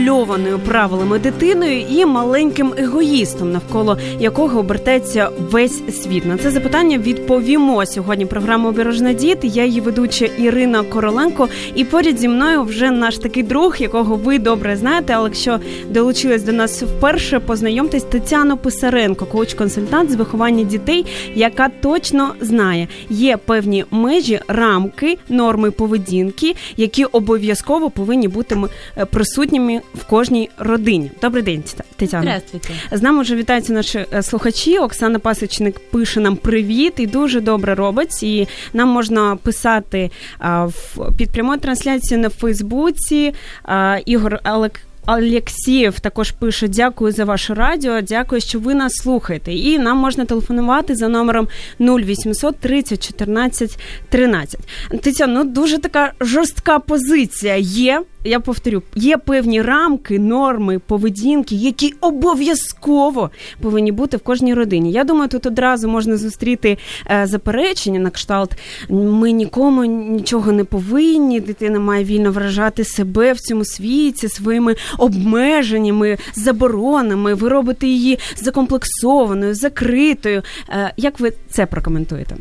законтрольованою правилами дитиною і маленьким егоїстом, навколо якого обертається весь світ? На це запитання відповімо сьогодні. Програму «Обережна діти. Я її ведуча Ірина Короленко. І поряд зі мною вже наш такий друг, якого ви добре знаєте. Але якщо долучились до нас вперше, познайомтесь Тетяна Писаренко, коуч-консультант з виховання дітей, яка точно знає, є певні межі, рамки, норми поведінки, які обов'язково повинні бути е, присутніми в кожній родині. Добрий день, Тетяна. Здравствуйте. З нами вже вітаються наші е, слухачі. Оксана Пасечник пише нам привіт і дуже добре робить. І нам можна писати а, в під прямою трансляцією на Фейсбуці. А, Ігор Алек. Алєксієв також пише: Дякую за ваше радіо. Дякую, що ви нас слухаєте. І нам можна телефонувати за номером 0800 30 14 13. Тетяна, ну дуже така жорстка позиція є. Я повторю, є певні рамки, норми, поведінки, які обов'язково повинні бути в кожній родині. Я думаю, тут одразу можна зустріти е, заперечення на кшталт. Ми нікому нічого не повинні. Дитина має вільно вражати себе в цьому світі своїми обмеженнями, заборонами. Ви робите її закомплексованою, закритою. Е, як ви це прокоментуєте?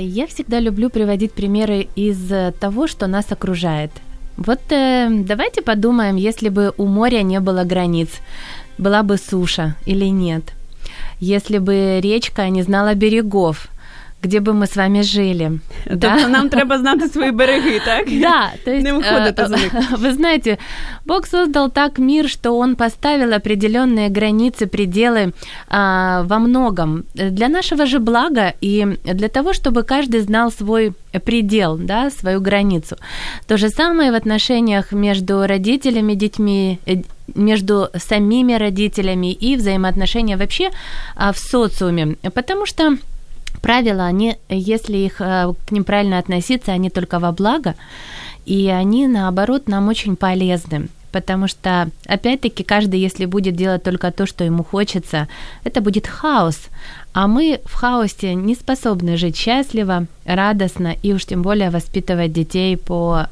Я всегда люблю приводить примеры из того, что нас окружает. Вот э, давайте подумаем, если бы у моря не было границ, была бы суша или нет. Если бы речка не знала берегов, где бы мы с вами жили. Тобто да? нам треба знати свої береги, так? Да, то есть, не выходит за них. Вы знаете, Бог создал так мир, что Он поставил определенные границы, пределы а, во многом для нашего же блага и для того, чтобы каждый знал свой предел, да, свою границу. То же самое в отношениях между родителями, детьми, э, между самими родителями и взаимоотношения вообще а, в социуме. Потому что правила, они, если их э, к ним правильно относиться, они только во благо, и они, наоборот, нам очень полезны. Потому что, опять-таки, каждый, если будет делать только то, что ему хочется, это будет хаос. А мы в хаосе не способны жить счастливо, радостно и уж тем более воспитывать детей по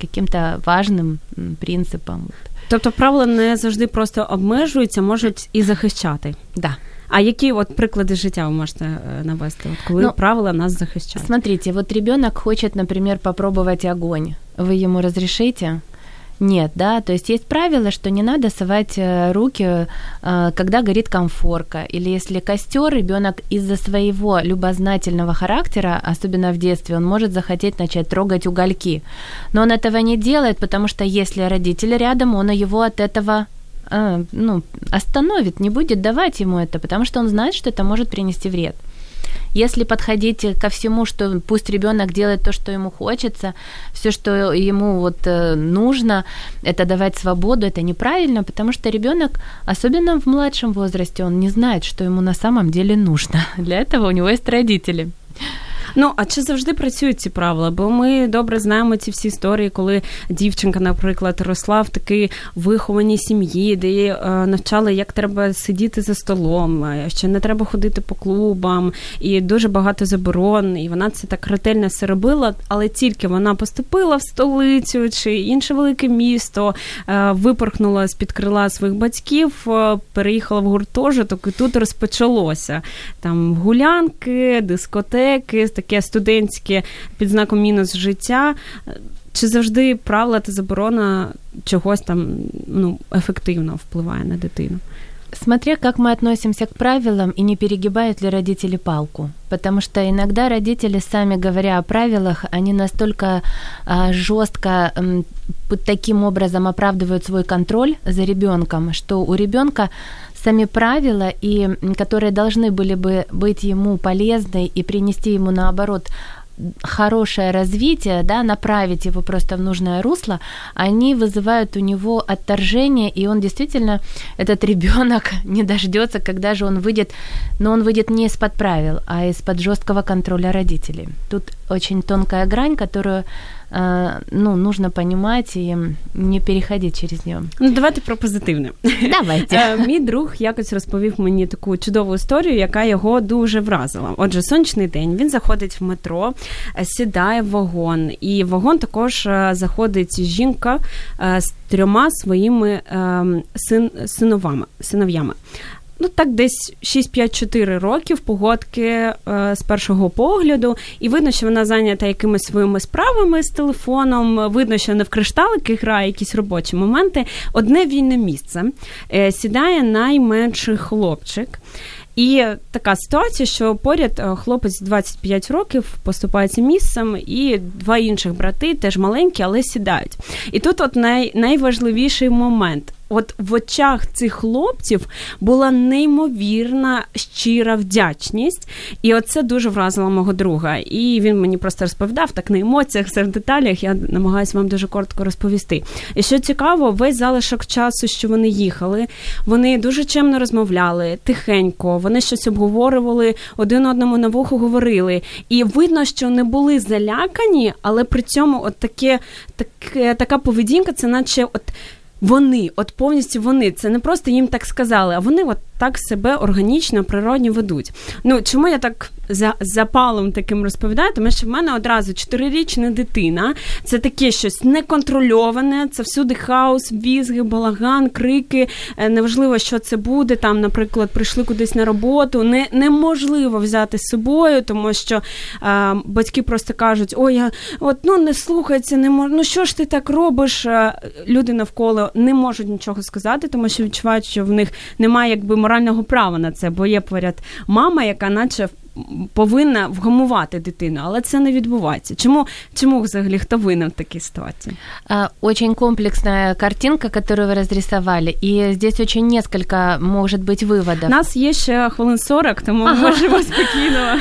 каким-то важным принципам. Тобто правила не завжди просто обмежуються, можуть і захищати. Да. А які от приклади життя ви можете навести, от коли ну, правила нас захищають? Смотрите, вот ребенок хочет, например, попробовать огонь. Вы ему разрешите? Нет, да, то есть есть правило, что не надо совать э, руки, э, когда горит комфорка, или если костер, ребенок из-за своего любознательного характера, особенно в детстве, он может захотеть начать трогать угольки, но он этого не делает, потому что если родитель рядом, он его от этого ну, остановит, не будет давать ему это, потому что он знает, что это может принести вред. Если подходить ко всему, что пусть ребенок делает то, что ему хочется, все, что ему вот э, нужно, это давать свободу, это неправильно, потому что ребенок, особенно в младшем возрасте, он не знает, что ему на самом деле нужно. Для этого у него есть родители. Ну а чи завжди працюють ці правила? Бо ми добре знаємо ці всі історії, коли дівчинка, наприклад, росла в такій вихованій сім'ї, де її е, навчали, як треба сидіти за столом, що не треба ходити по клубам, і дуже багато заборон. І вона це так ретельно все робила, але тільки вона поступила в столицю чи інше велике місто, е, випорхнула з під крила своїх батьків, е, переїхала в гуртожиток, і тут розпочалося там гулянки, дискотеки таке студентське під знаком мінус життя. Чи завжди правила та заборона чогось там ну, ефективно впливає на дитину? Смотря как мы относимся к правилам и не перегибают ли родители палку. Потому что иногда родители, сами говоря о правилах, они настолько а, жестко а, таким образом оправдывают свой контроль за ребенком, что у ребенка сами правила, и, которые должны были бы быть ему полезны и принести ему наоборот хорошее развитие, да, направить его просто в нужное русло, они вызывают у него отторжение, и он действительно, этот ребенок не дождется, когда же он выйдет, но он выйдет не из-под правил, а из-под жесткого контроля родителей. Тут очень тонкая грань, которую ну, нужно понимать і не переходити через нього. Ну, давайте про позитивне. Давайте. Е, мій друг якось розповів мені таку чудову історію, яка його дуже вразила. Отже, сонячний день він заходить в метро, е, сідає в вагон, і в вагон також е, заходить жінка з трьома своїми ем, син, синовами, синов'ями ну так десь 6-5-4 років погодки е, з першого погляду, і видно, що вона зайнята якимись своїми справами з телефоном. Видно, що не в кришталики грає якісь робочі моменти. Одне вільне місце е, сідає найменший хлопчик. І така ситуація, що поряд е, хлопець 25 років поступається місцем, і два інших брати теж маленькі, але сідають. І тут от най, найважливіший момент от в очах цих хлопців була неймовірна щира вдячність, і оце дуже вразило мого друга. І він мені просто розповідав так на емоціях, все в деталях. Я намагаюся вам дуже коротко розповісти. І що цікаво, весь залишок часу, що вони їхали, вони дуже чемно розмовляли, тихенько, вони щось обговорювали, один одному на вухо говорили. І видно, що не були залякані, але при цьому от таке, таке така поведінка, це наче от вони, от повністю вони. Це не просто їм так сказали, а вони от так себе органічно, природні ведуть. Ну чому я так за запалом таким розповідаю? Тому що в мене одразу чотирирічна дитина, це таке щось неконтрольоване, це всюди хаос, візги, балаган, крики. Е, неважливо, що це буде. Там, наприклад, прийшли кудись на роботу. Не, Неможливо взяти з собою, тому що а, батьки просто кажуть: ой, я от ну не слухається, не мож... ну що ж ти так робиш? Люди навколо не можуть нічого сказати, тому що відчувають, що в них немає якби морального права на це, бо є поряд мама, яка наче повинна вгамувати дитину, але це не відбувається. Чому чому взагалі хто винен в такій ситуації? Очень комплексная картинка, которую вы разрисовали, и здесь очень несколько, может быть, выводов. У нас є ще хвилин 40, тому ми можемо спокійно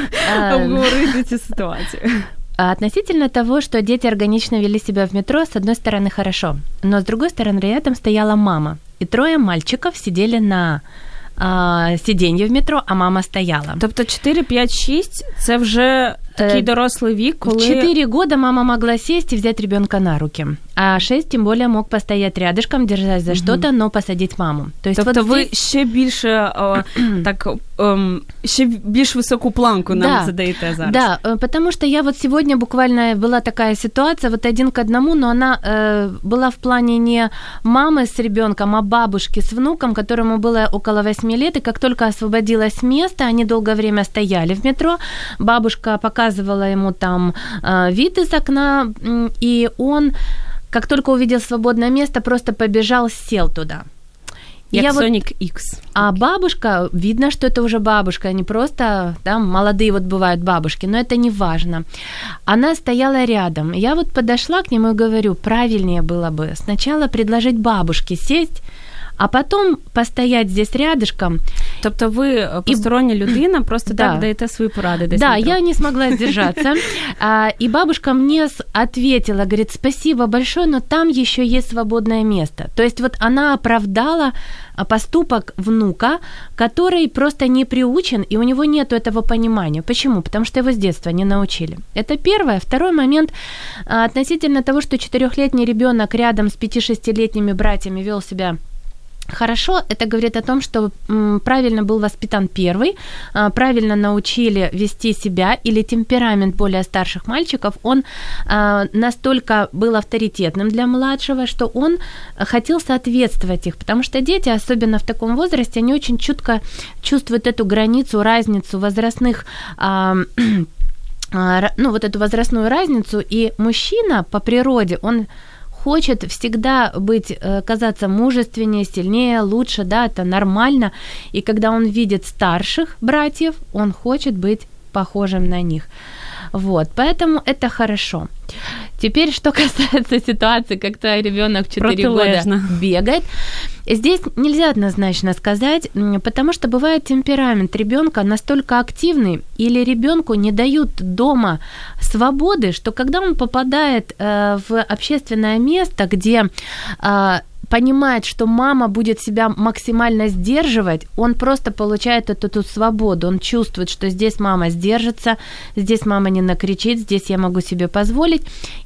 обговорити цю ситуацію. Относительно того, что дети органично вели себя в метро, с одной стороны, хорошо, но с другой стороны, рядом стояла мама, и трое мальчиков сидели на а, сидіння в метро, а мама стояла. Тобто 4, 5, 6 – це вже такий дорослий вік, коли... В 4 года мама могла сесть и взять ребенка на руки. А 6 тем более мог постоять рядышком, держать за угу. что-то, но посадить маму. То есть тобто вот ви здесь... ще більше о, так о, ще більш високу планку нам да, задаєте зараз. Да, э, потому что я вот сегодня буквально была такая ситуация, вот один к одному, но она э, была в плане не мамы с ребенком, а бабушки с внуком, которому было около 8 лет, и как только освободилось место, они долгое время стояли в метро, бабушка показывала ему там э, вид из окна, и он как только увидел свободное место, просто побежал, сел туда. Як я Sonic вот... X. А бабушка, видно, что это уже бабушка, не просто, там, молодые вот бывают бабушки, но это не важно. Она стояла рядом. Я вот подошла к нему и говорю, правильнее было бы сначала предложить бабушке сесть, а потом постоять здесь рядышком. Тобто ви постороння людина, просто да. так даєте свої поради. Да, я не смогла сдержаться. А, и бабушка мне ответила, говорит, спасибо большое, но там еще есть свободное место. То есть вот она оправдала поступок внука, который просто не приучен, и у него нет этого понимания. Почему? Потому что его с детства не научили. Это первое. Второй момент относительно того, что четырехлетний ребенок рядом с 5-6-летними братьями вел себя Хорошо, это говорит о том, что правильно был воспитан первый, а, правильно научили вести себя или темперамент более старших мальчиков, он а, настолько был авторитетным для младшего, что он хотел соответствовать их, потому что дети, особенно в таком возрасте, они очень чутко чувствуют эту границу, разницу возрастных а, ну, вот эту возрастную разницу, и мужчина по природе, он хочет всегда быть, э, казаться мужественнее, сильнее, лучше, да, это нормально. И когда он видит старших братьев, он хочет быть похожим на них. Вот, поэтому это хорошо. Теперь, что касается ситуации, когда ребенок 4 года бегает, здесь нельзя однозначно сказать, потому что бывает темперамент. Ребенка настолько активный, или ребенку не дают дома свободы, что когда он попадает э, в общественное место, где э, понимает, что мама будет себя максимально сдерживать, он просто получает эту, эту свободу. Он чувствует, что здесь мама сдержится, здесь мама не накричит, здесь я могу себе позволить.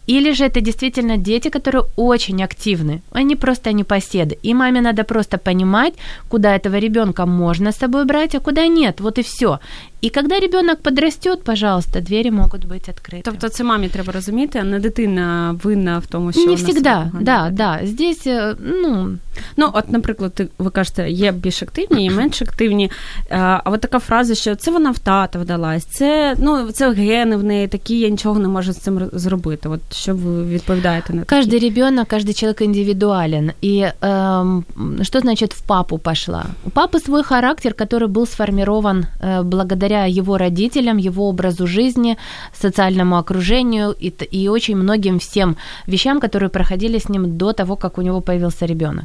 Или же это действительно дети, которые очень активны. Они просто непоседы. И маме надо просто понимать, куда этого ребенка можно с собой брать, а куда нет. Вот и все. І коли ребенок подрастет, пожалуйста, двері можуть бути відкриті. Тобто це мамі треба розуміти, а не дитина винна в тому, що не всегда, да, да. Здесь, ну... Ну, от, наприклад, ти, ви кажете, є більш активні, є менш активні. А от така фраза, що це вона в тата вдалась, це ну це гени в неї такі, я нічого не можу з цим зробити. От що ви відповідаєте на такі? Каждый ребенок, каждый человек индивидуален. И эм, что значит в папу пошла? У папы свой характер, который был сформирован э, благодаря благодаря его родителям, его образу жизни, социальному окружению и, и очень многим всем вещам, которые проходили с ним до того, как у него появился ребенок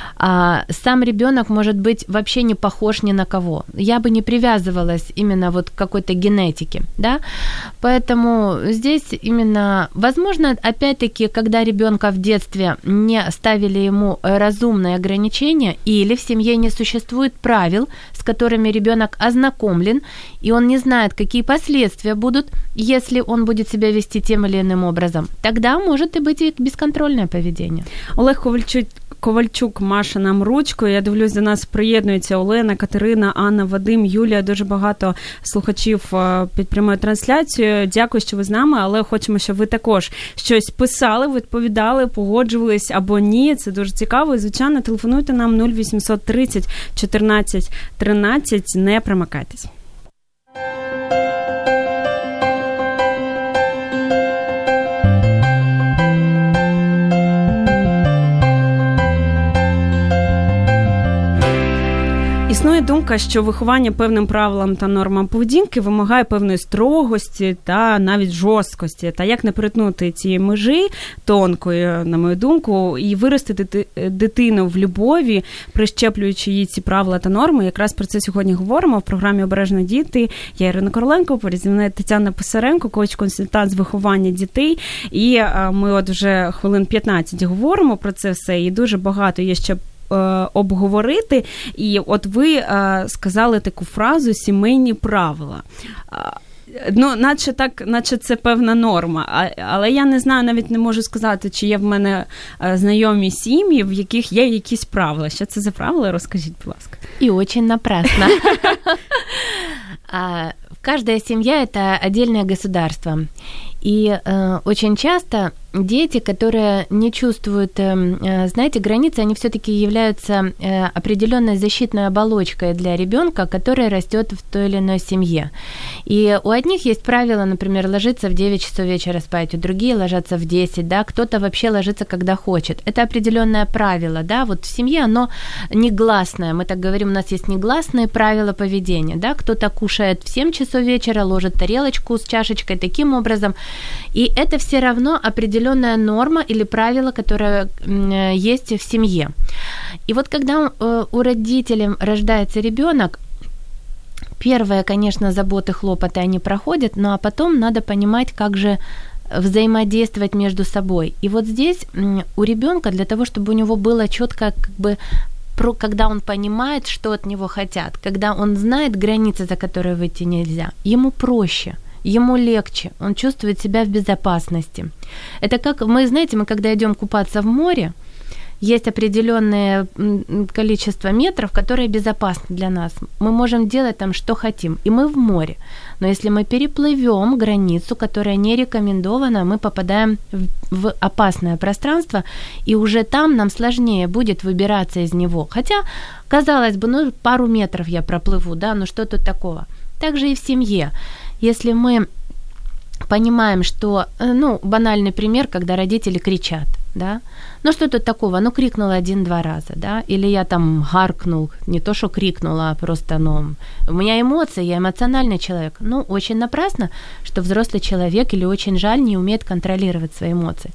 а сам ребенок может быть вообще не похож ни на кого. Я бы не привязывалась именно вот к какой-то генетике, да, поэтому здесь именно, возможно, опять-таки, когда ребенка в детстве не ставили ему разумные ограничения или в семье не существует правил, с которыми ребенок ознакомлен, и он не знает, какие последствия будут, если он будет себя вести тем или иным образом, тогда может и быть и бесконтрольное поведение. Олег Ковальчук Ковальчук Маша нам ручку. Я дивлюсь, до нас приєднуються Олена, Катерина, Анна, Вадим, Юлія. Дуже багато слухачів е, під прямою трансляцією. Дякую, що ви з нами, але хочемо, щоб ви також щось писали, відповідали, погоджувались або ні. Це дуже цікаво. І, звичайно, телефонуйте нам 0830 14 13. Не примикайтесь. Думка, що виховання певним правилам та нормам поведінки вимагає певної строгості та навіть жорсткості. Та як не перетнути цієї межі тонкої, на мою думку, і виростити дитину в любові, прищеплюючи їй ці правила та норми. Якраз про це сьогодні говоримо в програмі Обережно діти. Я Ірина Короленко, поряд зі Тетяна Писаренко, коуч-консультант з виховання дітей. І ми от вже хвилин 15 говоримо про це все, і дуже багато є ще Е, обговорити. І от ви е, сказали таку фразу сімейні правила. Ну, наче так, наче це певна норма. Але я не знаю, навіть не можу сказати, чи є в мене е, знайомі сім'ї, в яких є якісь правила. Що це за правила? Розкажіть, будь ласка. І очень напрасно. Каждая семья – это отдельное государство. И э, очень часто дети, которые не чувствуют, эм, э, знаете, границы, они все-таки являются э, определенной защитной оболочкой для ребенка, который растет в той или иной семье. И у одних есть правило, например, ложиться в 9 часов вечера спать, у других ложатся в 10, да, кто-то вообще ложится, когда хочет. Это определенное правило, да, вот в семье оно негласное, мы так говорим, у нас есть негласные правила поведения, да, кто-то кушает в 7 часов вечера, ложит тарелочку с чашечкой таким образом, и это все равно определенная норма или правило, которое есть в семье. И вот когда э, у родителей рождается ребенок, первое, конечно, заботы, хлопоты они проходят, ну а потом надо понимать, как же взаимодействовать между собой. И вот здесь у ребенка для того, чтобы у него было четко как бы когда он понимает, что от него хотят, когда он знает границы, за которые выйти нельзя, ему проще – ему легче, он чувствует себя в безопасности. Это как мы, знаете, мы когда идем купаться в море, есть определенное количество метров, которые безопасны для нас. Мы можем делать там, что хотим, и мы в море. Но если мы переплывем границу, которая не рекомендована, мы попадаем в опасное пространство, и уже там нам сложнее будет выбираться из него. Хотя, казалось бы, ну пару метров я проплыву, да, ну что тут такого? Также и в семье. Если мы понимаем, что, э, ну, банальный пример, когда родители кричат, да. Ну что тут такого? Ну крикнул один-два раза, да, или я там гаркнул, не то что крикнула, а просто, ну, у меня эмоции, я эмоциональный человек. Ну, очень напрасно, что взрослый человек или очень жаль не умеет контролировать свои эмоции.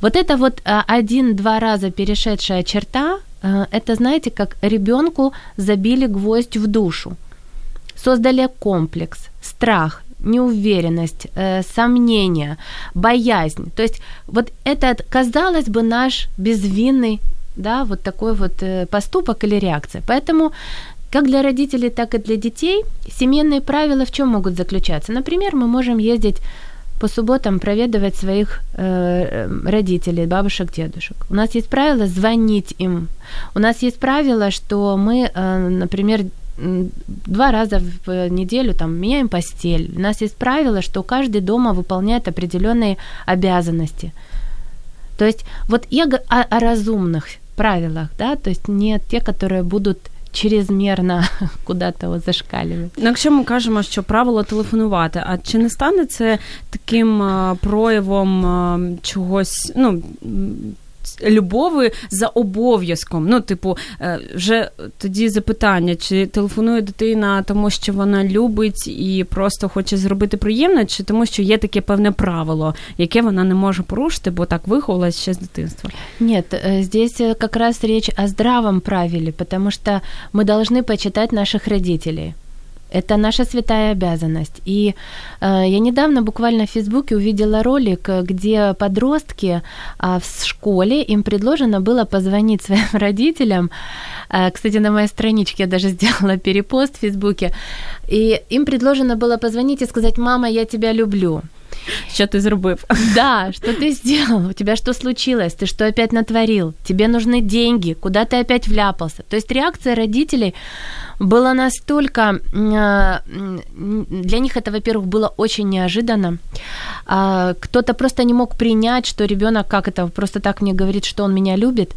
Вот это вот а, один-два раза перешедшая черта, а, это, знаете, как ребенку забили гвоздь в душу, создали комплекс, страх, неуверенность, э, сомнение, боязнь. То есть вот этот, казалось бы, наш безвинный, да, вот такой вот э, поступок или реакция. Поэтому как для родителей, так и для детей семейные правила в чем могут заключаться? Например, мы можем ездить по субботам проведывать своих э, родителей, бабушек, дедушек. У нас есть правило звонить им. У нас есть правило, что мы, э, например, два раза в неделю там меняем постель. У нас есть правило, что каждый дома выполняет определенные обязанности. То есть вот я о, о разумных правилах, да, то есть не те, которые будут чрезмірно куди-то от зашкалювати. Ну, якщо ми кажемо, що правило телефонувати, а чи не стане це таким проявом чогось, ну любови за обов'язком. Ну, типу, е, вже тоді запитання, чи телефонує дитина, тому що вона любить і просто хоче зробити приємне, чи тому, що є таке певне правило, яке вона не може порушити, бо так виховалась ще з дитинства. Нет, э, здесь э, как раз речь о здравом правиле, потому что мы должны почитать наших родителей. Это наша святая обязанность. И э, я недавно буквально в Фейсбуке увидела ролик, где подростки э, в школе, им предложено было позвонить своим родителям. Э, кстати, на моей страничке я даже сделала перепост в Фейсбуке. И им предложено было позвонить и сказать, мама, я тебя люблю. Что ты зробив? Да, что ты сделал? У тебя что случилось? Ты что опять натворил? Тебе нужны деньги? Куда ты опять вляпался? То есть реакция родителей была настолько... Для них это, во-первых, было очень неожиданно. А, кто-то просто не мог принять, что ребенок как это просто так мне говорит, что он меня любит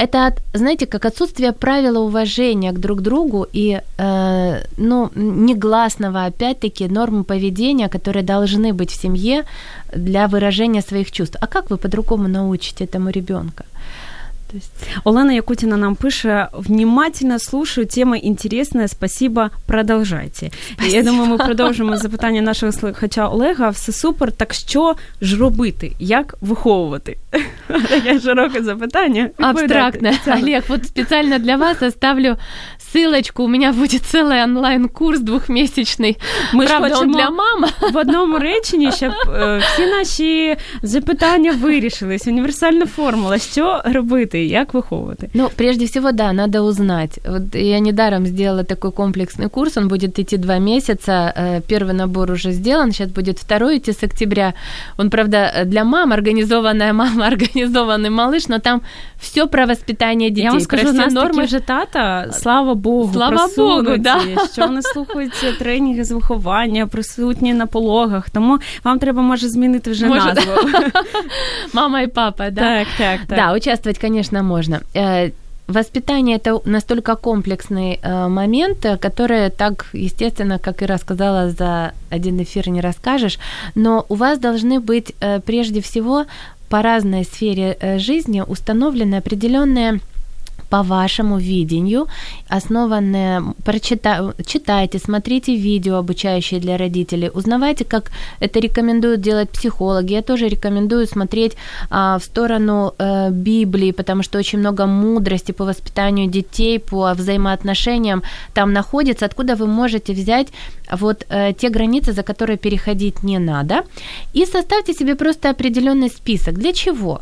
это, знаете, как отсутствие правила уважения к друг другу и, э, ну, негласного, опять-таки, нормы поведения, которые должны быть в семье для выражения своих чувств. А как вы по-другому научите этому ребенка? То есть... Олена Якутина нам пише, внимательно слушаю, тема интересная, спасибо, продолжайте. Спасибо. Я думаю, ми продовжимо запитання нашого слухача Олега. Все супер, так що ж робити? Як виховувати? Таке широке запитання. Абстрактне. Олег, вот специально для вас оставлю ссылочку. У меня будет целый онлайн-курс двухмесячный. Ми Правда, ж он для мам. В одному реченні, щоб всі наші запитання вирішились. Універсальна формула. Що робити? Як виховувати? Ну, прежде всего, да, надо узнать. Вот я недаром сделала такой комплексный курс. Он будет идти два месяца. Первый набор уже сделан. Сейчас будет второй идти с октября. Он, правда, для мам, организованная мама, организованный малыш, но там все про воспитание детей. Я вам скажу, про все нормы. же тата, слава Богу, Слава Богу, да. що вони слухаються тренінги з виховання, присутні на пологах. Тому вам треба може змінити вже може, назву. Мама и папа, да? Так, так, так. Да, участвовать, конечно, можно. Э, воспитание это настолько комплексный э, момент, который так, естественно, как и рассказала, за один эфир не расскажешь, но у вас должны быть э, прежде всего по разной сфере жизни установлены определенные по вашему видению, основанное, прочита, читайте, смотрите видео, обучающие для родителей, узнавайте, как это рекомендуют делать психологи. Я тоже рекомендую смотреть а, в сторону а, Библии, потому что очень много мудрости по воспитанию детей, по взаимоотношениям там находится, откуда вы можете взять вот э, те границы, за которые переходить не надо. И составьте себе просто определенный список. Для чего?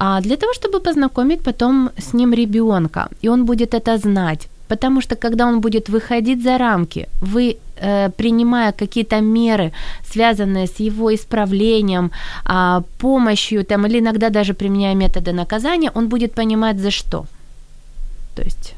А для того, чтобы познакомить потом с ним ребенка, и он будет это знать. Потому что когда он будет выходить за рамки, вы, э, принимая какие-то меры, связанные с его исправлением, э, помощью, там, или иногда даже применяя методы наказания, он будет понимать за что. То есть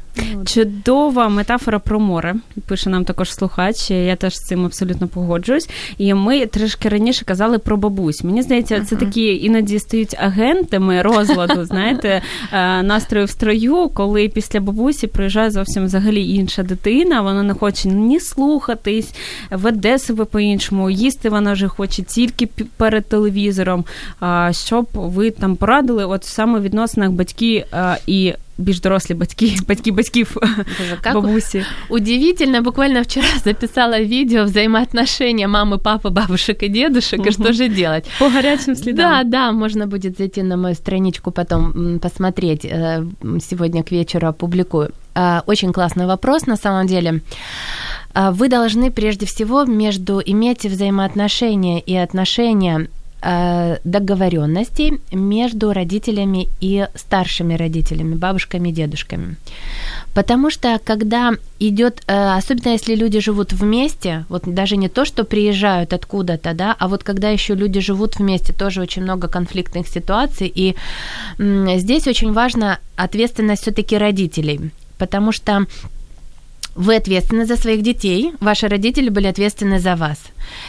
Чудова метафора про море. Пише нам також слухач. Я теж з цим абсолютно погоджуюсь. І ми трішки раніше казали про бабусь. Мені здається, це такі іноді стають агентами розладу, знаєте, е, настрою в строю, коли після бабусі приїжджає зовсім взагалі інша дитина. Вона не хоче ні слухатись, веде себе по-іншому, їсти вона вже хоче тільки перед телевізором. Щоб ви там порадили, от саме в відносинах батьки і більш дорослі батьки, батьки батьків Боже, как бабусі. Удивительно, буквально вчера записала видео взаимоотношения мамы, папы, бабушек и дедушек, угу. и что же делать. По горячим следам. Да, да, можно будет зайти на мою страничку потом посмотреть. Э, сегодня к вечеру опубликую. А, очень классный вопрос на самом деле. А, вы должны прежде всего между иметь взаимоотношения и отношения Э, договоренностей между родителями и старшими родителями, бабушками и дедушками. Потому что когда идет, э, особенно если люди живут вместе, вот даже не то, что приезжают откуда-то, да, а вот когда еще люди живут вместе, тоже очень много конфликтных ситуаций, и здесь очень важна ответственность все-таки родителей, потому что вы ответственны за своих детей, ваши родители были ответственны за вас.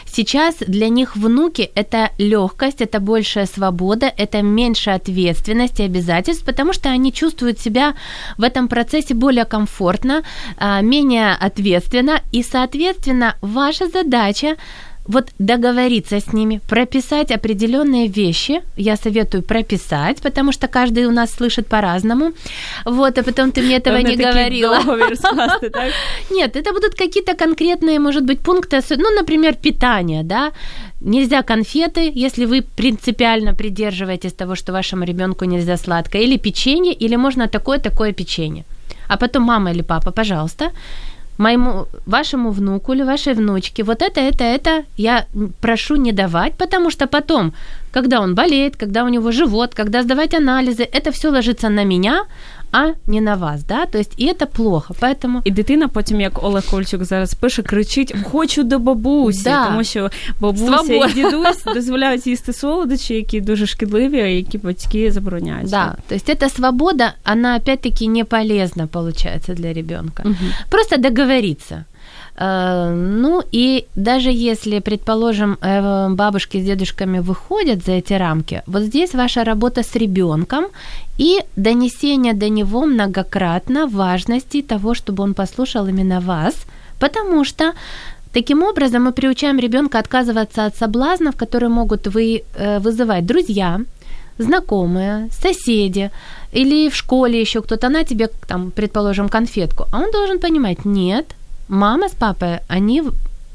Сейчас для них внуки – это легкость, это большая свобода, это меньше ответственности и обязательств, потому что они чувствуют себя в этом процессе более комфортно, а, менее ответственно, и, соответственно, ваша задача вот договориться с ними, прописать определенные вещи, я советую прописать, потому что каждый у нас слышит по-разному. Вот, а потом ты мне этого не говорила. Нет, это будут какие-то конкретные, может быть, пункты, ну, например, питание, да, Нельзя конфеты, если вы принципиально придерживаетесь того, что вашему ребенку нельзя сладкое, или печенье, или можно такое-такое печенье. А потом мама или папа, пожалуйста, моему, вашему внуку или вашей внучке вот это, это, это я прошу не давать, потому что потом, когда он болеет, когда у него живот, когда сдавать анализы, это все ложится на меня, а не на вас, да? То есть, і це плохо, поэтому... І дитина потім, як Олег Кольчук зараз пише, кричить «хочу до бабусі», да. тому що бабуся Свобода. і дідусь дозволяють їсти солодощі, які дуже шкідливі, а які батьки забороняють. Да, то есть эта свобода, она опять-таки не полезна, получается, для ребенка. Угу. Просто договориться. Э, ну и даже если, предположим, э, бабушки с дедушками выходят за эти рамки, вот здесь ваша работа с ребенком и донесение до него многократно важности того, чтобы он послушал именно вас, потому что Таким образом, мы приучаем ребенка отказываться от соблазнов, которые могут вы, э, вызывать друзья, знакомые, соседи или в школе еще кто-то, на тебе, там, предположим, конфетку. А он должен понимать, нет, мама с папой, они,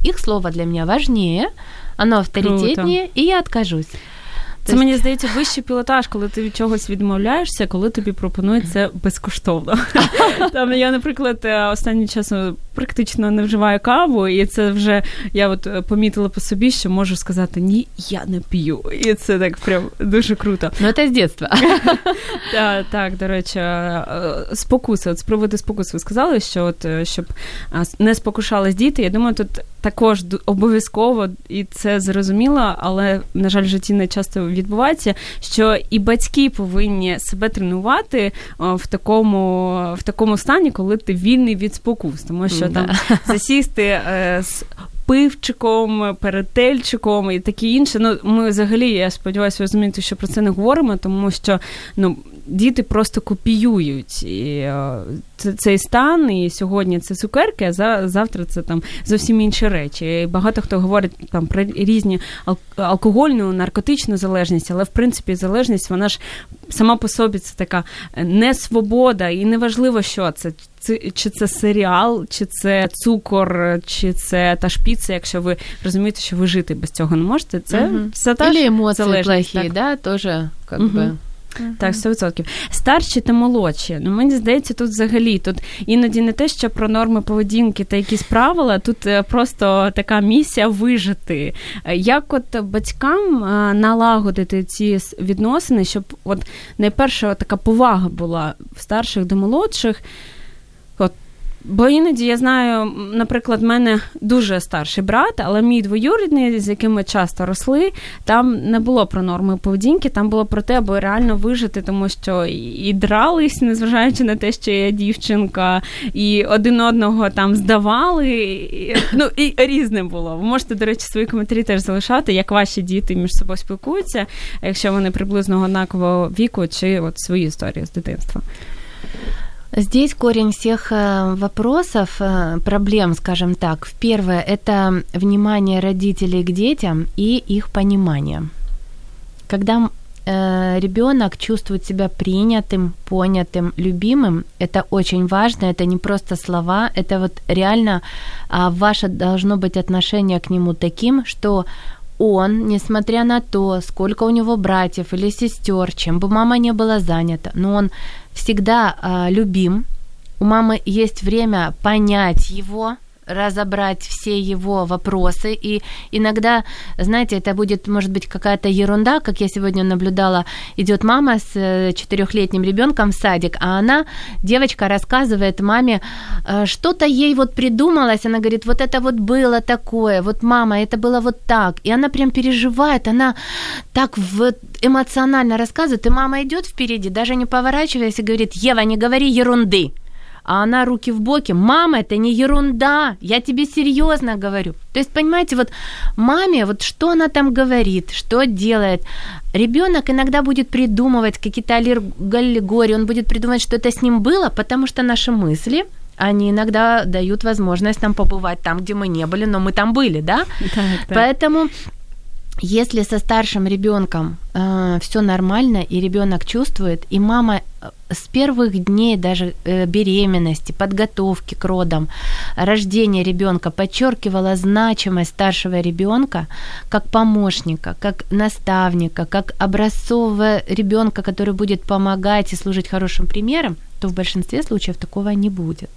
их слово для меня важнее, оно авторитетнее, Круто. и я откажусь. Це тобто... мені здається вищий пілотаж, коли ти від чогось відмовляєшся, коли тобі пропонують це безкоштовно. Там я, наприклад, е, останнім часом практично не вживаю каву, і це вже я от е, помітила по собі, що можу сказати ні, я не п'ю. І це так прям дуже круто. Ну це з дитинства. Так, так, до речі, е, спокуси. От з приводу спокуси ви сказали, що от щоб не спокушались діти. Я думаю, тут також обов'язково і це зрозуміло, але на жаль, в житті не часто відбувається, що і батьки повинні себе тренувати в такому в такому стані, коли ти вільний від спокус, тому що там засісти е, з. Пивчиком, перетельчиком і таке інше. Ну, ми взагалі, я сподіваюся, розумієте, що про це не говоримо, тому що ну, діти просто копіюють і, е, цей стан, і сьогодні це цукерки, а завтра це там зовсім інші речі. І Багато хто говорить там про різні алкогольну, наркотичну залежність, але в принципі залежність вона ж сама по собі це така не свобода, і неважливо, що це. Чи це серіал, чи це цукор, чи це та шпіца, якщо ви розумієте, що ви жити без цього не можете, це угу. все та ж емоції плохі, да, тоже как угу. бы так, 100%. Старші та молодші. Ну, мені здається, тут взагалі тут іноді не те, що про норми поведінки та якісь правила, тут е, просто така місія вижити. Як от батькам е, налагодити ці відносини, щоб от найперше така повага була в старших до молодших. Бо іноді я знаю, наприклад, в мене дуже старший брат, але мій двоюрідний, з яким ми часто росли, там не було про норми поведінки, там було про те, аби реально вижити, тому що і дрались, незважаючи на те, що я дівчинка, і один одного там здавали. І, ну і різне було. Ви можете, до речі, свої коментарі теж залишати, як ваші діти між собою спілкуються, якщо вони приблизно однакового віку, чи от свої історії з дитинства. Здесь корень всех э, вопросов, э, проблем, скажем так. Первое – это внимание родителей к детям и их понимание. Когда э, ребенок чувствует себя принятым, понятым, любимым, это очень важно, это не просто слова, это вот реально а, ваше должно быть отношение к нему таким, что он, несмотря на то, сколько у него братьев или сестер, чем бы мама не была занята, но он всегда э, любим. У мамы есть время понять его, разобрать все его вопросы. И иногда, знаете, это будет, может быть, какая-то ерунда, как я сегодня наблюдала, идет мама с э, четырехлетним ребенком в садик, а она, девочка, рассказывает маме, э, что-то ей вот придумалось, она говорит, вот это вот было такое, вот мама, это было вот так. И она прям переживает, она так в эмоционально рассказывает, и мама идет впереди, даже не поворачиваясь, и говорит, Ева, не говори ерунды а она руки в боки. Мама, это не ерунда, я тебе серьезно говорю. То есть, понимаете, вот маме, вот что она там говорит, что делает. Ребенок иногда будет придумывать какие-то аллегории, он будет придумывать, что это с ним было, потому что наши мысли, они иногда дают возможность нам побывать там, где мы не были, но мы там были, да? Так, так. Поэтому если со старшим ребенком э, все нормально, и ребенок чувствует, и мама э, с первых дней даже э, беременности, подготовки к родам, рождения ребенка подчеркивала значимость старшего ребенка как помощника, как наставника, как образцового ребенка, который будет помогать и служить хорошим примером, то в большинстве случаев такого не будет.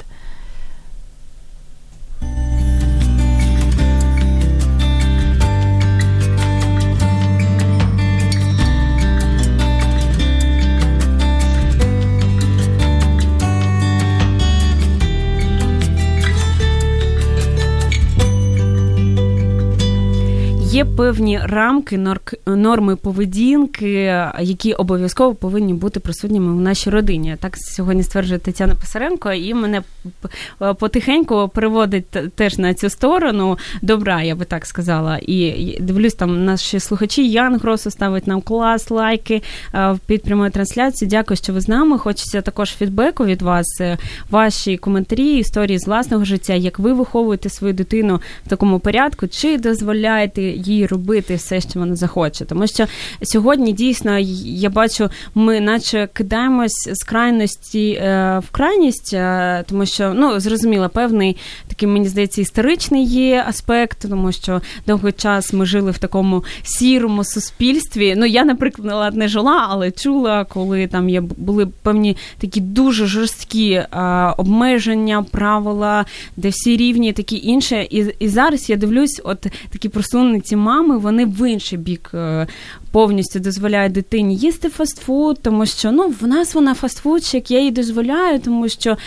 Є певні рамки, норми поведінки, які обов'язково повинні бути присутніми в нашій родині. Так сьогодні стверджує Тетяна Писаренко, і мене потихеньку переводить теж на цю сторону. Добра, я би так сказала. І дивлюсь, там наші слухачі Ян Гросу ставить нам клас, лайки під прямою трансляцією. Дякую, що ви з нами. Хочеться також фідбеку від вас, е, ваші коментарі, історії з власного життя, як ви виховуєте свою дитину в такому порядку, чи дозволяєте їй робити все, що вона захоче. Тому що сьогодні дійсно я бачу, ми наче кидаємось з крайності е, в крайність, е, тому що ну зрозуміло, певний такий, мені здається, історичний є аспект, тому що довгий час ми жили в такому сірому суспільстві. Ну я, наприклад, не жила, але чула, коли там є були певні такі дуже жорсткі е, обмеження, правила, де всі рівні, такі інше. І і зараз я дивлюсь, от такі просунуті ці мами вони в інший бік е, повністю дозволяють дитині їсти фастфуд, тому що ну в нас вона фастфудчик, я їй дозволяю, тому що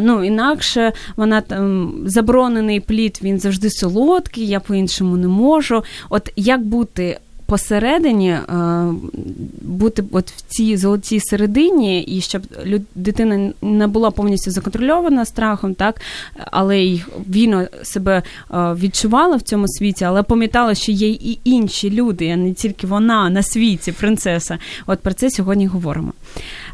ну інакше вона там заборонений плід, він завжди солодкий, я по-іншому не можу. От як бути посередині е, бути от в цій золотій середині, і щоб дитина не була повністю законтрольована страхом, так але й вільно себе е, відчувала в цьому світі, але пам'ятала, що є і інші люди, а не тільки вона на світі, принцеса. От про це сьогодні говоримо.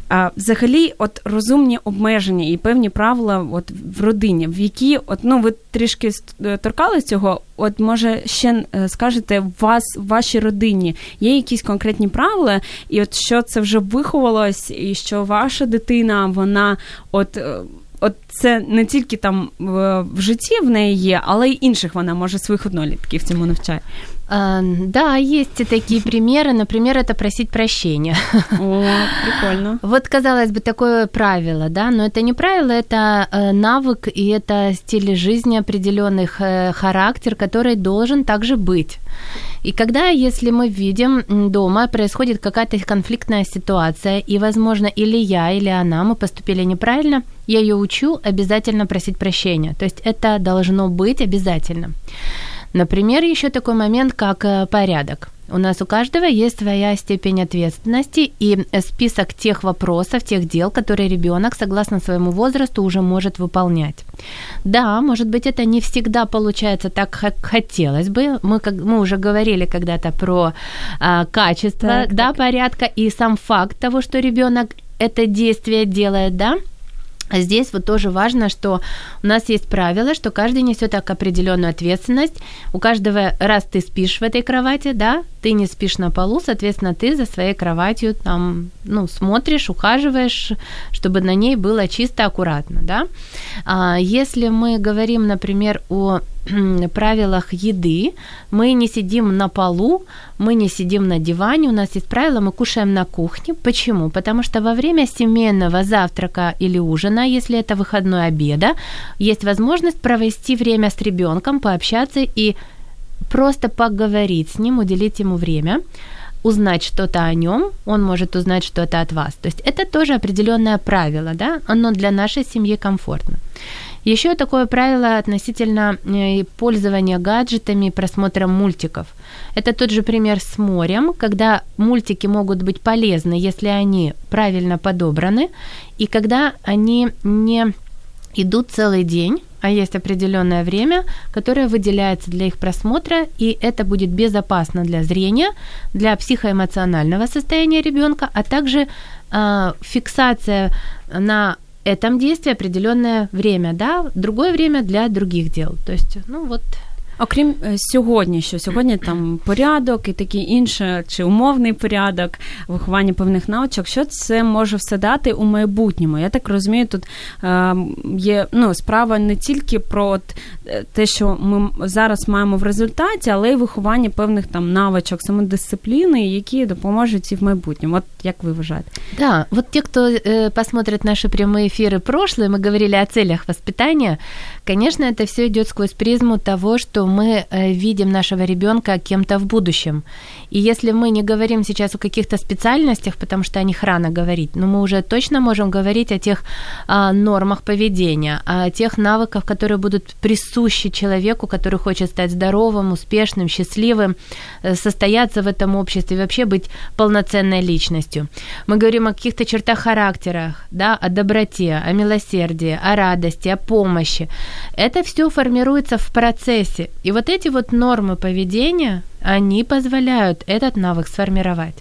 А взагалі, от розумні обмеження і певні правила от в родині, в які от ну ви трішки е, торкали цього. От може ще е, скажете, у вас в вашій родині є якісь конкретні правила, і от що це вже виховалось, і що ваша дитина, вона от. Е, от це не тільки там в житті в неї є, але й інших вона може своїх однолітків цьому навчає. А, да, есть и такие примеры. Например, это просить прощения. О, прикольно. Вот, казалось бы, такое правило, да, но это не правило, это э, навык и это стиль жизни определенных э, характер, который должен также быть. И когда, если мы видим дома, происходит какая-то конфликтная ситуация, и, возможно, или я, или она, мы поступили неправильно, я ее учу обязательно просить прощения. То есть это должно быть обязательно. Например, еще такой момент, как э, порядок. У нас у каждого есть своя степень ответственности и э, список тех вопросов, тех дел, которые ребенок, согласно своему возрасту, уже может выполнять. Да, может быть, это не всегда получается так, как хотелось бы. Мы, как, мы уже говорили когда-то про а, качество так, да, так. порядка и сам факт того, что ребенок это действие делает, да, здесь вот тоже важно, что у нас есть правило, что каждый несет определенную ответственность. У каждого раз ты спишь в этой кровати, да, ты не спишь на полу, соответственно, ты за своей кроватью там, ну, смотришь, ухаживаешь, чтобы на ней было чисто, аккуратно, да. А если мы говорим, например, о правилах еды, мы не сидим на полу, мы не сидим на диване, у нас есть правило, мы кушаем на кухне. Почему? Потому что во время семейного завтрака или ужина, если это выходной обеда, есть возможность провести время с ребенком, пообщаться и просто поговорить с ним, уделить ему время, узнать что-то о нем, он может узнать что-то от вас. То есть это тоже определенное правило, да, оно для нашей семьи комфортно. Еще такое правило относительно э, пользования гаджетами, просмотра мультиков. Это тот же пример с морем, когда мультики могут быть полезны, если они правильно подобраны, и когда они не идут целый день, а есть определенное время, которое выделяется для их просмотра, и это будет безопасно для зрения, для психоэмоционального состояния ребенка, а также э, фиксация на этом действии определенное время, да, другое время для других дел. То есть, ну вот Окрім е, сьогодні, що сьогодні там порядок і таке інше, чи умовний порядок, виховання певних навичок, що це може все дати у майбутньому? Я так розумію, тут е, є ну, справа не тільки про от, е, те, що ми зараз маємо в результаті, але й виховання певних там навичок, самодисципліни, які допоможуть і в майбутньому. От як ви вважаєте? Да, вот те, кто э, посмотрит наши прямые эфиры прошлые, мы говорили о целях воспитания, конечно, это все идет сквозь призму того, что мы э, видим нашего ребенка кем-то в будущем. И если мы не говорим сейчас о каких-то специальностях, потому что о них рано говорить, но мы уже точно можем говорить о тех а, нормах поведения, о тех навыках, которые будут присущи человеку, который хочет стать здоровым, успешным, счастливым, э, состояться в этом обществе, вообще быть полноценной личностью. Мы говорим о каких-то чертах характера, да, о доброте, о милосердии, о радости, о помощи. Это все формируется в процессе. И вот эти вот нормы поведения, они позволяют этот навык сформировать.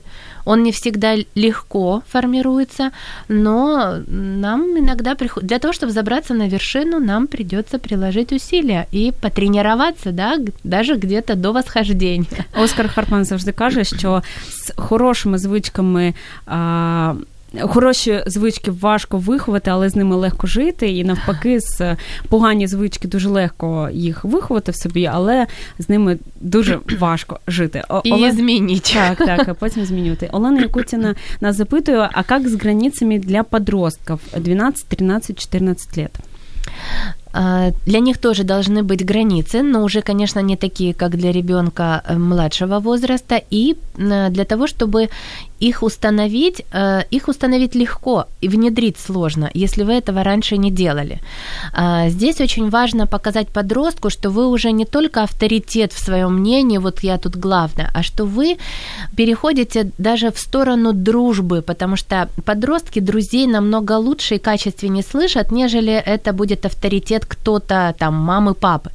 Он не всегда легко формируется, но нам иногда приход... для того, чтобы забраться на вершину, нам придется приложить усилия и потренироваться, да, даже где-то до восхождения. Оскар Хартман завжди каже, що з хорошими звичками. А... Хороші звички важко виховати, але з ними легко жити. І навпаки, з погані звички дуже легко їх виховати в собі, але з ними дуже важко жити. І Олен... змінити. Так, так, а потім змінювати. Олена Якутіна нас запитує, а як з границями для подростків 12, 13, 14 лет? А, для них тоже должны быть границы, но уже, конечно, не такие, как для ребенка э, младшего возраста. И э, для того, чтобы их установить, э, их установить легко и внедрить сложно, если вы этого раньше не делали. А, здесь очень важно показать подростку, что вы уже не только авторитет в своем мнении, вот я тут главное, а что вы переходите даже в сторону дружбы, потому что подростки друзей намного лучше и качественнее слышат, нежели это будет авторитет кто-то, там, мамы, папы.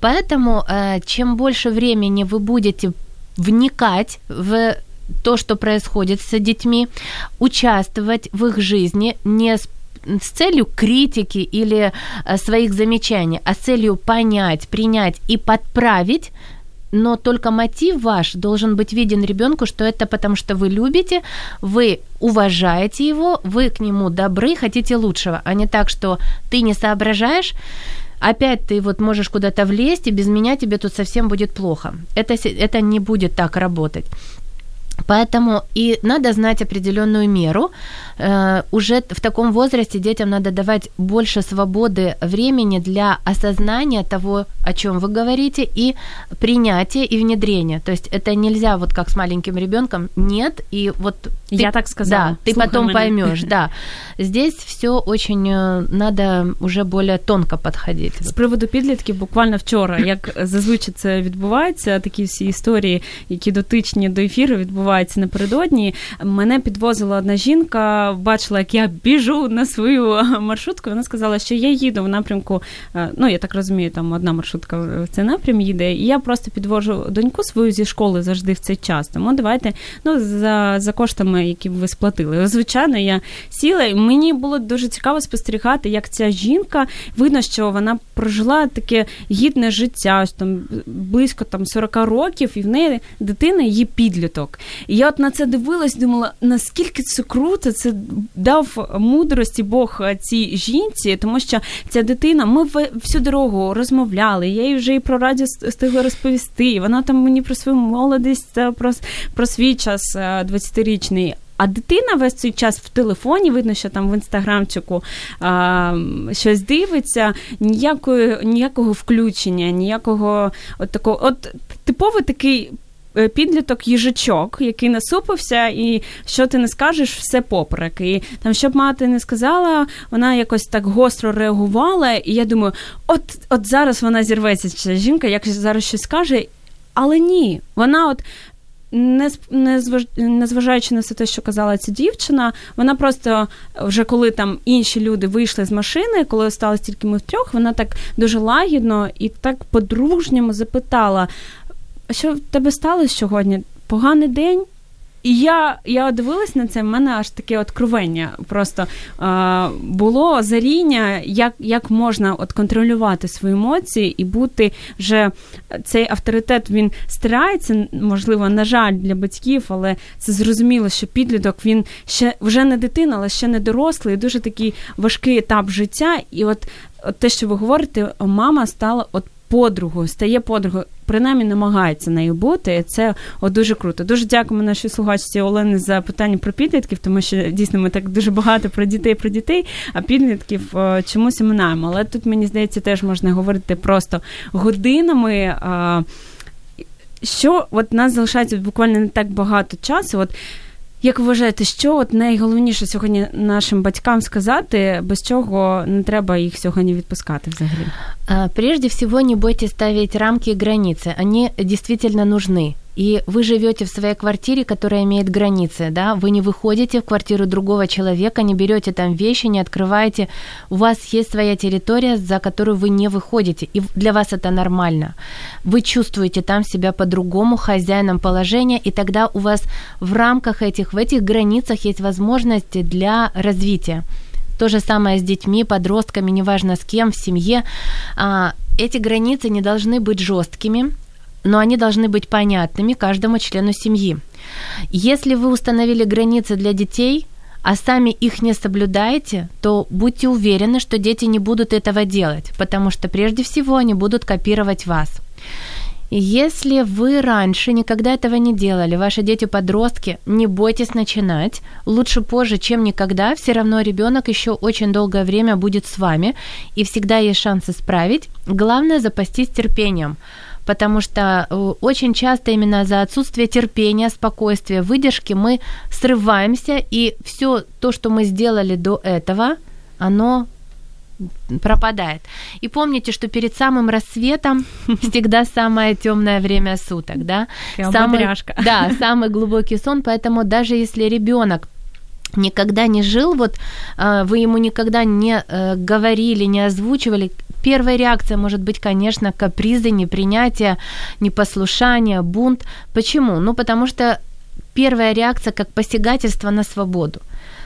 Поэтому э, чем больше времени вы будете вникать в то, что происходит с детьми, участвовать в их жизни не с с целью критики или э, своих замечаний, а с целью понять, принять и подправить, но только мотив ваш должен быть виден ребенку, что это потому, что вы любите, вы уважаете его, вы к нему добры, хотите лучшего, а не так, что ты не соображаешь, опять ты вот можешь куда-то влезть, и без меня тебе тут совсем будет плохо. Это, это не будет так работать. Поэтому и надо знать определенную меру. Э, уже в таком возрасте детям надо давать больше свободы времени для осознания того, о чем вы говорите, и принятия и внедрения. То есть это нельзя вот как с маленьким ребенком, нет, и вот ты, я так сказала. Да, ты потом поймешь, да. Здесь все очень э, надо уже более тонко подходить. З приводу підлітків, буквально вчора, як зазвичай це відбувається, такі всі історії, які дотичні до ефіру, відбуваються напередодні. Мене підвозила одна жінка, бачила, як я біжу на свою маршрутку. Вона сказала, що я їду в напрямку. Е, ну я так розумію, там одна маршрутка в цей напрям їде, і я просто підвожу доньку свою зі школи завжди в цей час. Тому давайте ну за, за коштами які б ви сплатили. Звичайно, я сіла, і мені було дуже цікаво спостерігати, як ця жінка видно, що вона прожила таке гідне життя, там близько там 40 років, і в неї дитина її підліток. І я от на це дивилась, думала, наскільки це круто, це дав мудрості Бог цій жінці, тому що ця дитина, ми всю дорогу розмовляли. Я їй вже і про радіо встигла розповісти. І вона там мені про свою молодість, про, про свій час 20-річний. А дитина весь цей час в телефоні, видно, що там в інстаграмчику а, щось дивиться, ніякої, ніякого включення, ніякого от такого, от типовий такий. Е, підліток їжачок, який насупився, і що ти не скажеш, все поперек. І там, щоб мати не сказала, вона якось так гостро реагувала. І я думаю, от от зараз вона зірветься, ця жінка, як зараз щось скаже, але ні, вона от не не, не зважаючи на все те, що казала ця дівчина, вона просто вже коли там інші люди вийшли з машини, коли осталось тільки ми втрьох, вона так дуже лагідно і так по-дружньому запитала: що в тебе сталося сьогодні? Поганий день? І я я дивилась на це, в мене аж таке откровення просто е, було заріння, як як можна от контролювати свої емоції і бути вже цей авторитет він стирається, можливо, на жаль, для батьків, але це зрозуміло, що підліток він ще вже не дитина, але ще не дорослий, дуже такий важкий етап життя. І от, от те, що ви говорите, мама стала от подругою, стає подругою, принаймні намагається нею бути. І це от дуже круто. Дуже дякуємо нашій слухачці Олені за питання про підлітків, тому що дійсно ми так дуже багато про дітей, про дітей, а підлітків е, чомусь оминаємо. Але тут мені здається, теж можна говорити просто годинами. Е, що от нас залишається буквально не так багато часу. От як вважаєте, що от найголовніше сьогодні нашим батькам сказати, без чого не треба їх сьогодні відпускати взагалі? Прежде всего, не бойтесь ставить рамки и границы. Они действительно нужны и вы живете в своей квартире, которая имеет границы, да, вы не выходите в квартиру другого человека, не берете там вещи, не открываете, у вас есть своя территория, за которую вы не выходите, и для вас это нормально. Вы чувствуете там себя по-другому, хозяином положения, и тогда у вас в рамках этих, в этих границах есть возможности для развития. То же самое с детьми, подростками, неважно с кем, в семье. А, эти границы не должны быть жесткими, но они должны быть понятными каждому члену семьи. Если вы установили границы для детей, а сами их не соблюдаете, то будьте уверены, что дети не будут этого делать, потому что прежде всего они будут копировать вас. Если вы раньше никогда этого не делали, ваши дети-подростки, не бойтесь начинать. Лучше позже, чем никогда. Все равно ребенок еще очень долгое время будет с вами, и всегда есть шанс исправить. Главное запастись терпением потому что э, очень часто именно за отсутствие терпения, спокойствия, выдержки мы срываемся, и все то, что мы сделали до этого, оно пропадает. И помните, что перед самым рассветом всегда самое темное время суток, да? Самый, да, самый глубокий сон, поэтому даже если ребенок никогда не жил, вот э, вы ему никогда не э, говорили, не озвучивали, первая реакция может быть, конечно, капризы, непринятие, непослушание, бунт. Почему? Ну, потому что первая реакция как посягательство на свободу.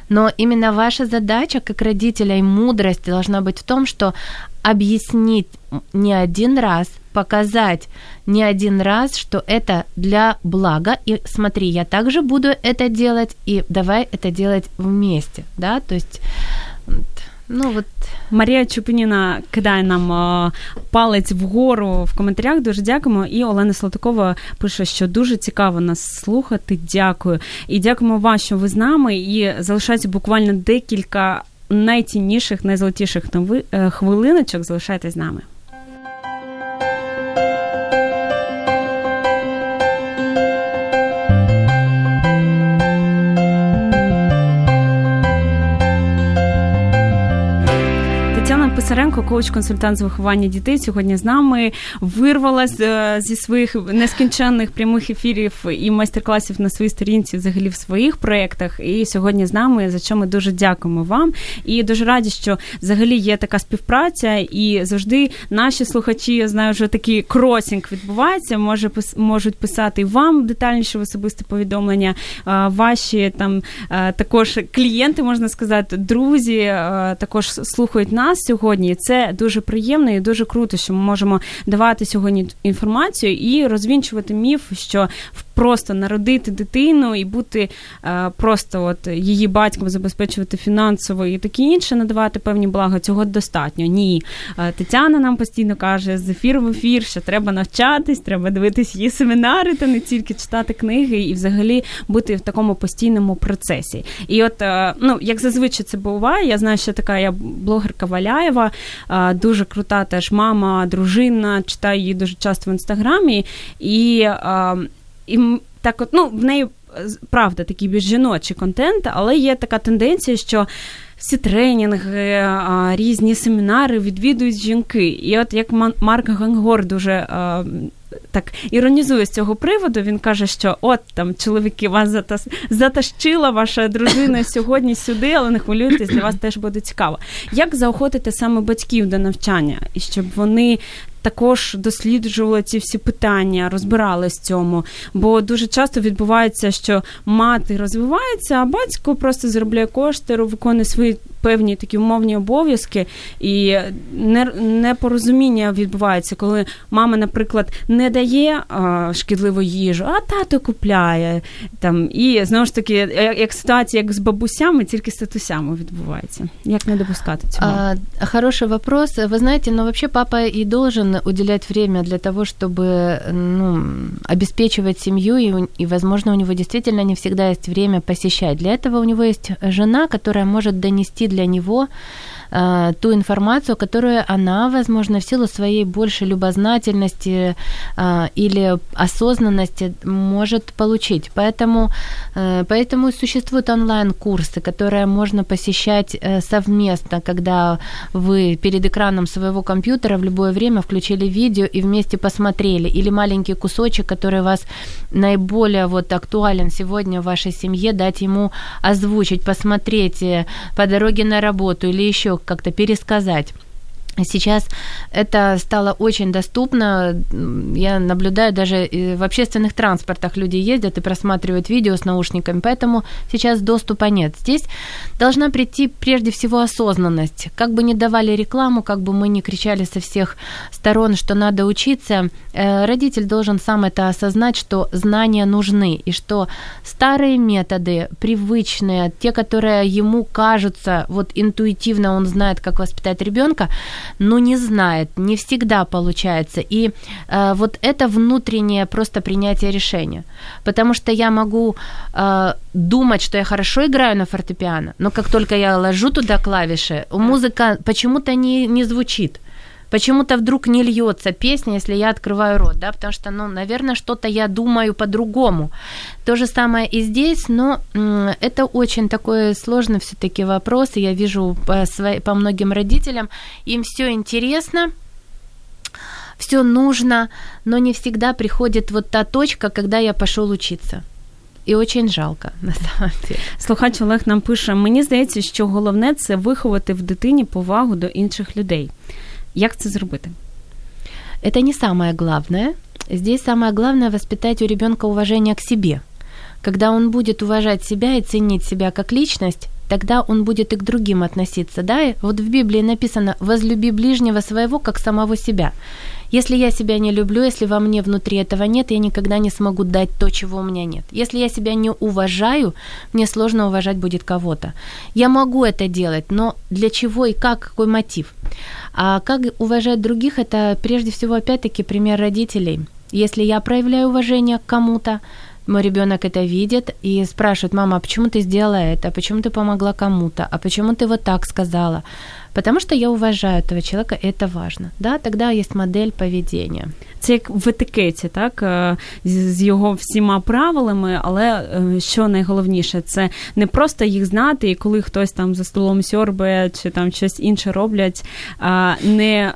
Но именно ваша задача как родителя и мудрость должна быть в том, что объяснить не один раз, показать не один раз, что это для блага. И смотри, я также буду это делать, и давай это делать вместе, да, то есть Ну от Марія Чупиніна кидає нам о, палець вгору в коментарях. Дуже дякуємо. І Олена Слотакова пише, що дуже цікаво нас слухати. Дякую. І дякуємо вам, що ви з нами. І залишається буквально декілька найцінніших, найзолотіших нови- е, хвилиночок. Залишайтесь з нами. Писаренко, коуч-консультант з виховання дітей, сьогодні з нами вирвалась е, зі своїх нескінченних прямих ефірів і майстер-класів на своїй сторінці, взагалі в своїх проєктах. І сьогодні з нами, за що ми дуже дякуємо вам. І дуже раді, що взагалі є така співпраця, і завжди наші слухачі, я знаю, вже такий кросінг відбувається. Може можуть писати вам детальніше в особисте повідомлення. Е, Ваші там е, також клієнти, можна сказати, друзі, також слухають нас сьогодні. І Це дуже приємно і дуже круто, що ми можемо давати сьогодні інформацію і розвінчувати міф, що просто народити дитину і бути е, просто от її батьком, забезпечувати фінансово і таке інше, надавати певні блага. Цього достатньо. Ні. Е, Тетяна нам постійно каже з ефіру в ефір, що треба навчатись, треба дивитись її семінари, та не тільки читати книги і взагалі бути в такому постійному процесі. І от, е, ну як зазвичай це буває, я знаю, що така я блогерка Валяєва, дуже крута теж мама, дружина, читаю її дуже часто в інстаграмі. І, і так, от, ну, в неї е, правда такий більш жіночий контент, але є така тенденція, що. Всі тренінги, різні семінари відвідують жінки. І от як Марк Гангор дуже так іронізує з цього приводу, він каже, що от там чоловіки вас затащила ваша дружина сьогодні сюди, але не хвилюйтесь, для вас теж буде цікаво. Як заохотити саме батьків до навчання, і щоб вони також досліджували ці всі питання, розбирались в цьому. Бо дуже часто відбувається, що мати розвивається, а батько просто заробляє кошти, виконує свої певні такі умовні обов'язки, і не- непорозуміння відбувається, коли мама, наприклад, не дає а, шкідливу їжу, а тато купляє. Там, і знову ж таки, як, як ситуація, як з бабусями, тільки з татусями відбувається. Як не допускати цього? А, хороший вопрос. Вы знаете, но вообще папа и должен уделять время для того, чтобы ну, обеспечивать семью, и, у- и, возможно, у него действительно не всегда есть время посещать. Для этого у него есть жена, которая может донести для него э, ту информацию, которую она, возможно, в силу своей большей любознательности э, или осознанности может получить. Поэтому, э, поэтому существуют онлайн-курсы, которые можно посещать э, совместно, когда вы перед экраном своего компьютера в любое время включили видео и вместе посмотрели, или маленький кусочек, который вас наиболее вот актуален сегодня в вашей семье, дать ему озвучить, посмотреть э, по дороге на работу или еще как-то пересказать. Сейчас это стало очень доступно. Я наблюдаю даже э, в общественных транспортах люди ездят и просматривают видео с наушниками, поэтому сейчас доступа нет. Здесь должна прийти прежде всего осознанность. Как бы ни давали рекламу, как бы мы ни кричали со всех сторон, что надо учиться, э, родитель должен сам это осознать, что знания нужны, и что старые методы, привычные, те, которые ему кажутся, вот интуитивно он знает, как воспитать ребенка, но не знает, не всегда получается. И э, вот это внутреннее просто принятие решения. Потому что я могу э, думать, что я хорошо играю на фортепиано, но как только я ложу туда клавиши, музыка почему-то не, не звучит Почему-то вдруг не льется песня, если я открываю рот, да, потому что, ну, наверное, что-то я думаю по-другому. То же самое и здесь, но м, это очень такой сложный все-таки вопрос, и я вижу по, свои- по многим родителям, им все интересно, все нужно, но не всегда приходит вот та точка, когда я пошел учиться. И очень жалко, на самом деле. Слухач Олег нам пише: мені здається, що головне це виховати в дитині повагу до інших людей. Як це зробити? Это не самое главное. Здесь самое главное воспитать у ребенка уважение к себе. Когда он будет уважать себя и ценить себя как личность, тогда он будет и к другим относиться, да? Вот в Библии написано «возлюби ближнего своего, как самого себя». Если я себя не люблю, если во мне внутри этого нет, я никогда не смогу дать то, чего у меня нет. Если я себя не уважаю, мне сложно уважать будет кого-то. Я могу это делать, но для чего и как, какой мотив? А как уважать других, это прежде всего, опять-таки, пример родителей. Если я проявляю уважение к кому-то, мой ребенок это видит и спрашивает, мама, а почему ты сделала это, а почему ты помогла кому-то, а почему ты вот так сказала? Потому что я уважаю этого человека, и это важно. Да? Тогда есть модель поведения. Це як в етикеті, так з його всіма правилами, але що найголовніше, це не просто їх знати, і коли хтось там за столом сьорбає чи там щось інше роблять, не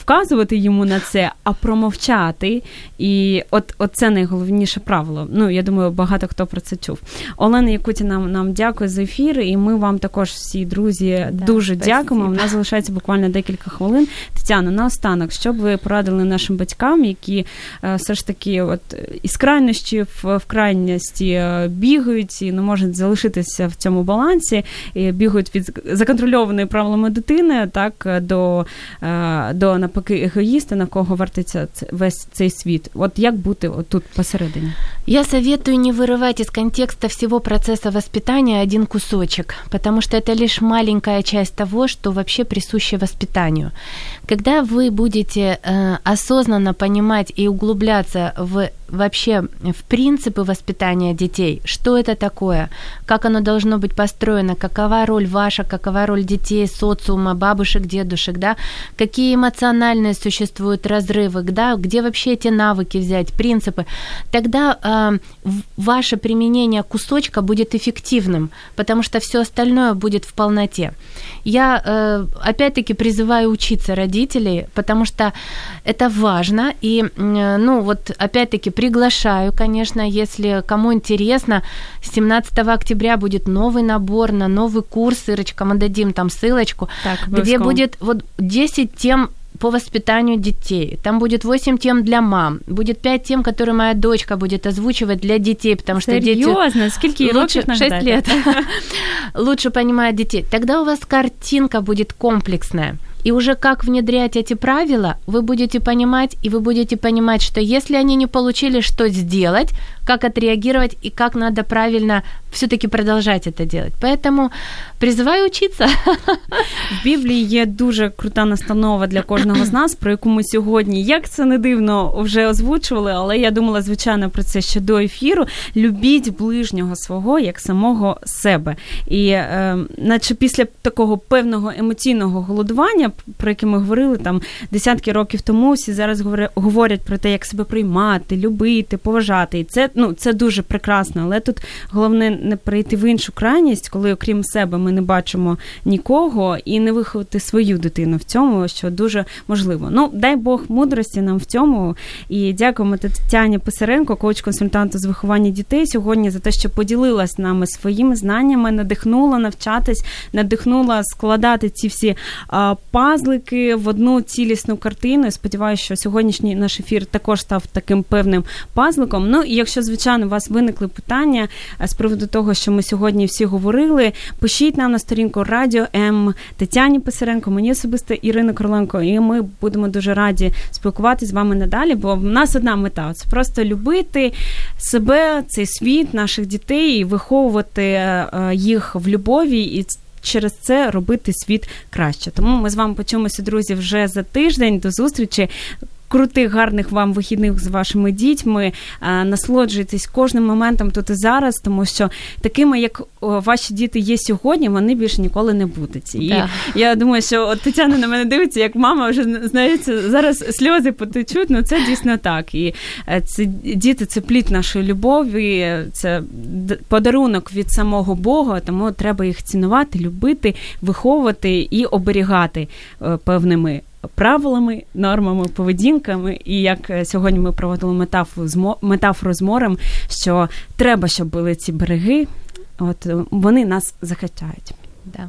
вказувати йому на це, а промовчати. І от, от це найголовніше правило. Ну, я думаю, багато хто про це чув. Олена Якуті нам, нам дякую за ефір, і ми вам також всі друзі да, дуже спасибо. дякуємо. У нас залишається буквально декілька хвилин. Тетяна, наостанок, що б ви порадили нашим батькам, які все ж таки от із крайності в, в крайності бігають і не можуть залишитися в цьому балансі, і бігають від законтрольованої правилами дитини, так до до навпаки егоїста, на кого вертиться весь цей світ. От як бути от тут посередині? Я советую не вырывать из контекста всего процесса воспитания один кусочек, потому что это лишь маленькая часть того, что вообще присуще воспитанию. Когда вы будете э, осознанно понимать и углубляться в вообще в принципы воспитания детей, что это такое, как оно должно быть построено, какова роль ваша, какова роль детей, социума, бабушек, дедушек, да, какие эмоциональные существуют разрывы, да, где вообще эти навыки взять, принципы, тогда э, ваше применение кусочка будет эффективным, потому что все остальное будет в полноте. Я э, опять-таки призываю учиться родителей, потому что это важно, и, э, ну, вот опять-таки приглашаю, конечно, если кому интересно, 17 октября будет новый набор на новый курс, Ирочка, мы дадим там ссылочку, так, где будет вот 10 тем по воспитанию детей. Там будет 8 тем для мам, будет 5 тем, которые моя дочка будет озвучивать для детей, потому что Серьезно? дети... Сколько лучше 6 лет. лучше понимают детей. Тогда у вас картинка будет комплексная. И уже как внедрять эти правила, вы будете понимать, и вы будете понимать, что если они не получили, что сделать, как отреагировать и как надо правильно все-таки продолжать это делать. Поэтому призываю учиться. В Біблії є дуже крута настанова для кожного з нас, про яку ми сьогодні, як це не дивно, вже озвучували, але я думала, звичайно, про це ще до ефіру. Любіть ближнього свого як самого себе. І е, наче після такого певного емоційного голодування, Про яке ми говорили там десятки років тому, всі зараз говорять про те, як себе приймати, любити, поважати. І це ну це дуже прекрасно, але тут головне не перейти в іншу крайність, коли окрім себе ми не бачимо нікого, і не виховати свою дитину в цьому, що дуже можливо. Ну дай Бог мудрості нам в цьому. І дякуємо Тетяні Писаренко, коуч-консультанту з виховання дітей сьогодні за те, що поділилась нами своїми знаннями, надихнула навчатись, надихнула складати ці всі а, пазлики в одну цілісну картину. Сподіваюся, що сьогоднішній наш ефір також став таким певним пазликом. Ну і якщо звичайно у вас виникли питання з приводу того, що ми сьогодні всі говорили, пишіть нам на сторінку Радіо М Тетяні Писаренко, мені особисто Ірина Короленко, і ми будемо дуже раді спілкуватися з вами надалі. Бо в нас одна мета це просто любити себе, цей світ, наших дітей, і виховувати е, їх в любові і. Через це робити світ краще. Тому ми з вами почуємося, друзі, вже за тиждень. До зустрічі Крутих, гарних вам вихідних з вашими дітьми. Насолоджуйтесь кожним моментом тут і зараз, тому що такими, як ваші діти є сьогодні, вони більше ніколи не будуть. І да. я думаю, що от Тетяна на мене дивиться, як мама вже знаєте, зараз сльози потечуть. Ну це дійсно так. І е, це діти це плід нашої любові, це подарунок від самого Бога, тому треба їх цінувати, любити, виховувати і оберігати е, певними правилами, нормами, поведінками. І як е, сьогодні ми проводили метафору з метафору з морем, що треба, щоб були ці береги, от вони нас захищають. Да.